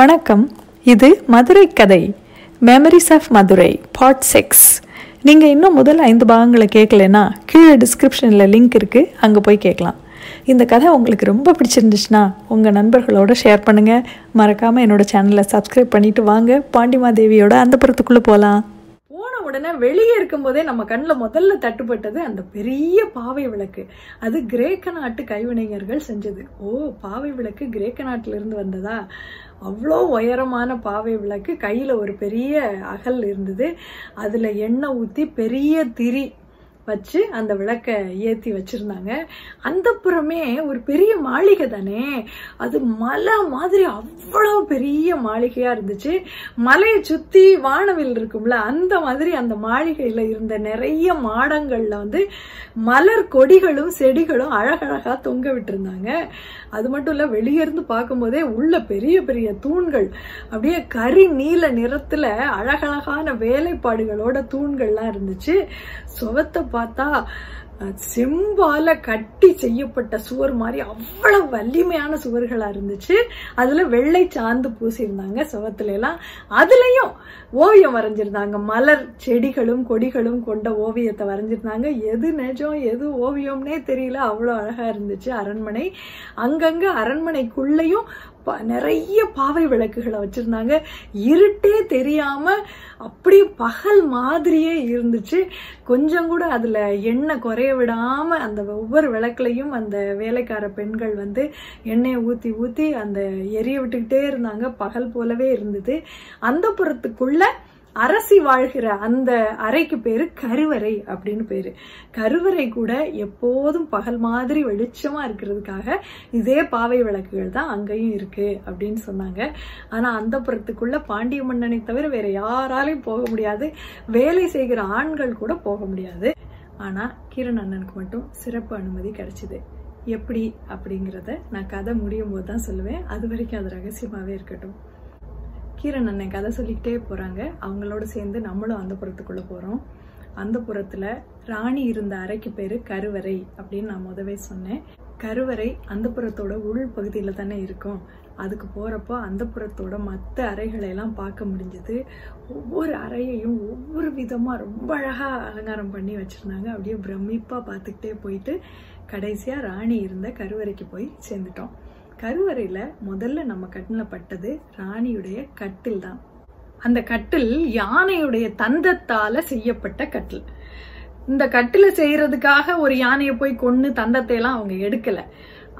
வணக்கம். இது மதுரை கதை. Memories of Madurai part six நீங்கள் இன்னும் முதல் ஐந்து பாகங்களை கேட்கலன்னா கீழே டிஸ்கிரிப்ஷனில் லிங்க் இருக்குது அங்கே போய் கேட்கலாம். இந்த கதை உங்களுக்கு ரொம்ப பிடிச்சிருந்துச்சுன்னா உங்கள் நண்பர்களோட ஷேர் பண்ணுங்கள் மறக்காமல் என்னோடய சேனலை சப்ஸ்கிரைப் பண்ணிவிட்டு வாங்க. பாண்டிமாதேவியோட அந்த புறத்துக்குள்ளே போகலாம் உடனே வெளியே இருக்கும்போதே நம்ம கண்ணில் முதல்ல தட்டுப்பட்டது அந்த பெரிய பாவை விளக்கு. அது கிரேக்க நாட்டு கைவினைஞர்கள் செஞ்சது. ஓ பாவை விளக்கு கிரேக்க நாட்டிலிருந்து வந்ததா? அவ்வளோ உயரமான பாவை விளக்கு. கையில் ஒரு பெரிய அகல் இருந்தது. அதில் எண்ணெய் ஊற்றி பெரிய திரி வச்சு அந்த விளக்கை ஏற்றி வச்சுருந்தாங்க. அந்த புறமே ஒரு பெரிய மாளிகை தானே. அது மலை மாதிரி அவ்வளோ பெரிய மாளிகையாக இருந்துச்சு. மலையை சுற்றி வானவில் இருக்கும்ல அந்த மாதிரி அந்த மாளிகையில் இருந்த நிறைய மாடங்கள்ல வந்து மலர் கொடிகளும் செடிகளும் அழகழகாக தொங்க விட்டுருந்தாங்க. அது மட்டும் இல்லை வெளியே இருந்து பார்க்கும்போதே உள்ள பெரிய பெரிய தூண்கள் அப்படியே கரி நீல நிறத்தில் அழகழகான வேலைப்பாடுகளோட தூண்கள்லாம் இருந்துச்சு. சுவத்தை また செம்பால கட்டி செய்யப்பட்ட சுவர் மாதிரி அவ்வளவு வலிமையான சுவர்களா இருந்துச்சு. அதுல வெள்ளை சாந்து பூசியிருந்தாங்க சுவத்துல எல்லாம். அதுலயும் ஓவியம் வரைஞ்சிருந்தாங்க. மலர் செடிகளும் கொடிகளும் கொண்ட ஓவியத்தை வரைஞ்சிருந்தாங்க. எது நிஜம் எது ஓவியம்னே தெரியல. அவ்வளோ அழகா இருந்துச்சு அரண்மனை. அங்கங்க அரண்மனைக்குள்ளேயும் ப- நிறைய பாவை விளக்குகளை வச்சிருந்தாங்க. இருட்டே தெரியாம அப்படியே பகல் மாதிரியே இருந்துச்சு. கொஞ்சம் கூட அதுல எண்ணெய் குறைய விடாம அந்த ஒவ்வொரு விளக்குலையும் அந்த வேலைக்கார பெண்கள் வந்து எண்ணெயை ஊத்தி ஊத்தி அந்த எரிய விட்டுக்கிட்டே இருந்தாங்க. பகல் போலவே இருந்தது. அந்த புறத்துக்குள்ள அரசி வாழ்கிற அந்த அறைக்கு பேரு கருவறை அப்படின்னு பேரு. கருவறை கூட எப்போதும் பகல் மாதிரி வெளிச்சமா இருக்கிறதுக்காக இதே பாவை விளக்குகள் தான் அங்கேயும் இருக்கு அப்படின்னு சொன்னாங்க. ஆனா அந்த புறத்துக்குள்ள பாண்டிய மன்னனை தவிர வேற யாராலையும் போக முடியாது. வேலை செய்கிற ஆண்கள் கூட போக முடியாது. ஆனா கிரண் அண்ணனுக்கு மட்டும் சிறப்பு அனுமதி கிடைச்சிது. எப்படி அப்படிங்கிறத நான் கதை முடியும் போது தான் சொல்லுவேன். அது வரைக்கும் அது ரகசியமாவே இருக்கட்டும். கீரன் அண்ணன் கதை சொல்லிக்கிட்டே போறாங்க. அவங்களோட சேர்ந்து நம்மளும் அந்த புறத்துக்குள்ளே போறோம். அந்த புறத்தில் ராணி இருந்த அறைக்கு பேரு கருவறை அப்படின்னு நான் முதவே சொன்னேன். கருவறை அந்த புறத்தோட உள் பகுதியில் தானே இருக்கும். அதுக்கு போகிறப்போ அந்த புறத்தோட மற்ற அறைகளையெல்லாம் பார்க்க முடிஞ்சது. ஒவ்வொரு அறையையும் ஒவ்வொரு விதமாக ரொம்ப அழகாக அலங்காரம் பண்ணி வச்சுருந்தாங்க. அப்படியே பிரமிப்பாக பார்த்துக்கிட்டே போயிட்டு கடைசியாக ராணி இருந்த கருவறைக்கு போய் சேர்ந்துட்டோம். கருவறையில் முதல்ல நம்ம கட்டினப்பட்டது ராணியுடைய கட்டில் தான் அந்த கட்டில் யானையுடைய தந்தத்தால் செய்யப்பட்ட கட்டில். இந்த கட்டில செய்யறதுக்காக ஒரு யானையை போய் கொன்னு தந்தத்தை எல்லாம் அவங்க எடுக்கல.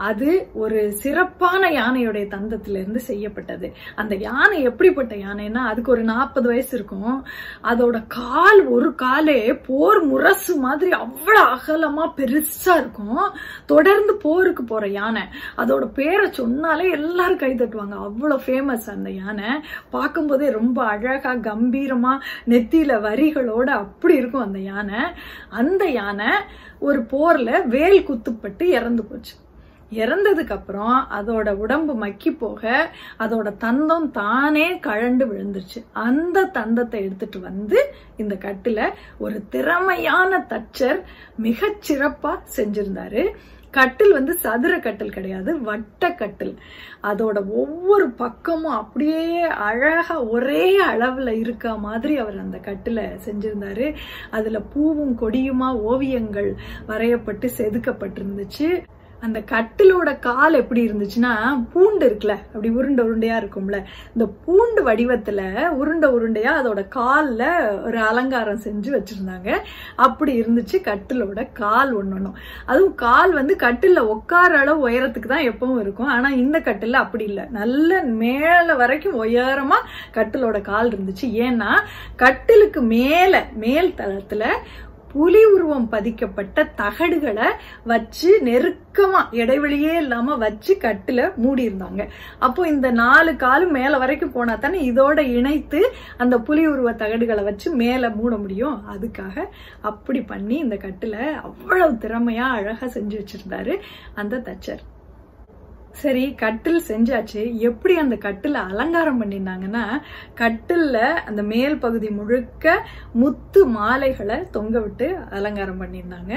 அது ஒரு சிறப்பான யானையுடைய தந்தத்துல இருந்து செய்யப்பட்டது. அந்த யானை எப்படிப்பட்ட யானைன்னா அதுக்கு ஒரு நாற்பது வயசு இருக்கும். அதோட கால் ஒரு காலே போர் முரசு மாதிரி அவ்வளவு அகலமா பெருசா இருக்கும். தொடர்ந்து போருக்கு போற யானை. அதோட பேரை சொன்னாலே எல்லாரும் கை தட்டுவாங்க. அவ்வளவு ஃபேமஸ் அந்த யானை. பார்க்கும்போதே ரொம்ப அழகா கம்பீரமா நெத்தியில வரிகளோட அப்படி இருக்கும் அந்த யானை. அந்த யானை ஒரு போர்ல வேல் குத்துப்பட்டு இறந்து போச்சு. இறந்ததுக்கு அப்புறம் அதோட உடம்பு மக்கி போக அதோட தந்தம் தானே கழண்டு விழுந்துருச்சு. அந்த தந்தத்தை எடுத்துட்டு வந்து இந்த கட்டுல ஒரு திறமையான தச்சர் மிக சிறப்பா செஞ்சிருந்தாரு. கட்டில் வந்து சதுர கட்டில் கிடையாது வட்ட கட்டில். அதோட ஒவ்வொரு பக்கமும் அப்படியே அழகா ஒரே அளவுல இருக்க மாதிரி அவர் அந்த கட்டில செஞ்சிருந்தாரு. அதுல பூவும் கொடியுமா ஓவியங்கள் வரையப்பட்டு செதுக்கப்பட்டிருந்துச்சு. அந்த கட்டிலோட கால் எப்படி இருந்துச்சுன்னா பூண்டு இருக்குல்ல அப்படி உருண்டை உருண்டையா இருக்கும்ல. இந்த பூண்டு வடிவத்துல உருண்டை உருண்டையா அதோட காலில் ஒரு அலங்காரம் செஞ்சு வச்சிருந்தாங்க. அப்படி இருந்துச்சு கட்டிலோட கால் ஒன்னொன்னும் அதுவும் கால் வந்து கட்டிலில் உட்கார அளவு உயரத்துக்கு தான் எப்பவும் இருக்கும். ஆனா இந்த கட்டில்ல அப்படி இல்லை. நல்ல மேல வரைக்கும் உயரமா கட்டிலோட கால் இருந்துச்சு. ஏன்னா கட்டிலுக்கு மேல மேல் தளத்துல புலி உருவம் பதிக்கப்பட்ட தகடுகளை வச்சு நெருக்கமா இடைவெளியே இல்லாம வச்சு கட்டுல மூடி இருந்தாங்க அப்போ இந்த நாலு காலும் மேல வரைக்கும் போனா தானே இதோட இணைத்து அந்த புலி உருவ தகடுகளை வச்சு மேல மூட முடியும். அதுக்காக அப்படி பண்ணி இந்த கட்டுல அவ்வளவு திறமையா அழகா செஞ்சு வச்சிருந்தாரு அந்த தச்சர். சரி கட்டில் செஞ்சாச்சு. எப்படி அந்த கட்டில அலங்காரம் பண்ணியிருந்தாங்கன்னா கட்டில்ல அந்த மேல் பகுதி முழுக்க முத்து மாலைகளை தொங்க விட்டு அலங்காரம் பண்ணியிருந்தாங்க.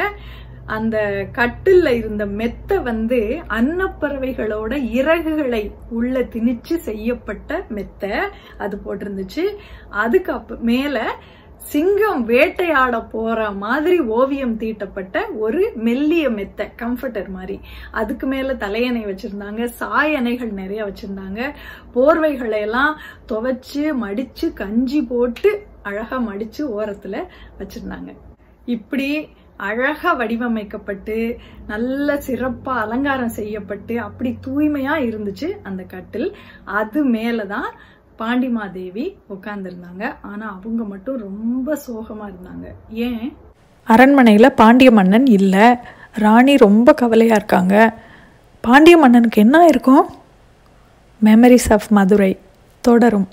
அந்த கட்டில்ல இருந்த மெத்த வந்து அன்னப்பறவைகளோட இறகுகளை உள்ள திணிச்சு செய்யப்பட்ட மெத்த அது போட்டிருந்துச்சு. அதுக்கு அப்ப மேல சிங்கம் வேட்டையாட போற மாதிரி ஓவியம் தீட்டப்பட்ட ஒரு மெல்லிய மெத்த கம்ஃபர்டர் மாதிரி. அதுக்கு மேல தலையணை வச்சிருந்தாங்க சாயணைகள் நிறைய வச்சிருந்தாங்க. போர்வைகளை எல்லாம் துவைச்சு மடிச்சு கஞ்சி போட்டு அழகா மடிச்சு ஓரத்துல வச்சிருந்தாங்க. இப்படி அழகா வடிவமைக்கப்பட்டு நல்ல சிறப்பா அலங்காரம் செய்யப்பட்டு அப்படி தூய்மையா இருந்துச்சு அந்த கட்டில். அது மேலதான் பாண்டிமாதேவி உட்காந்துருந்தாங்க ஆனால் அவங்க மட்டும் ரொம்ப சோகமாக இருந்தாங்க. ஏன்? அரண்மனையில் பாண்டிய மன்னன் இல்லை. ராணி ரொம்ப கவலையாக இருக்காங்க. பாண்டிய மன்னனுக்கு என்ன இருக்கும்? மெமரிஸ் ஆஃப் மதுரை தொடரும்.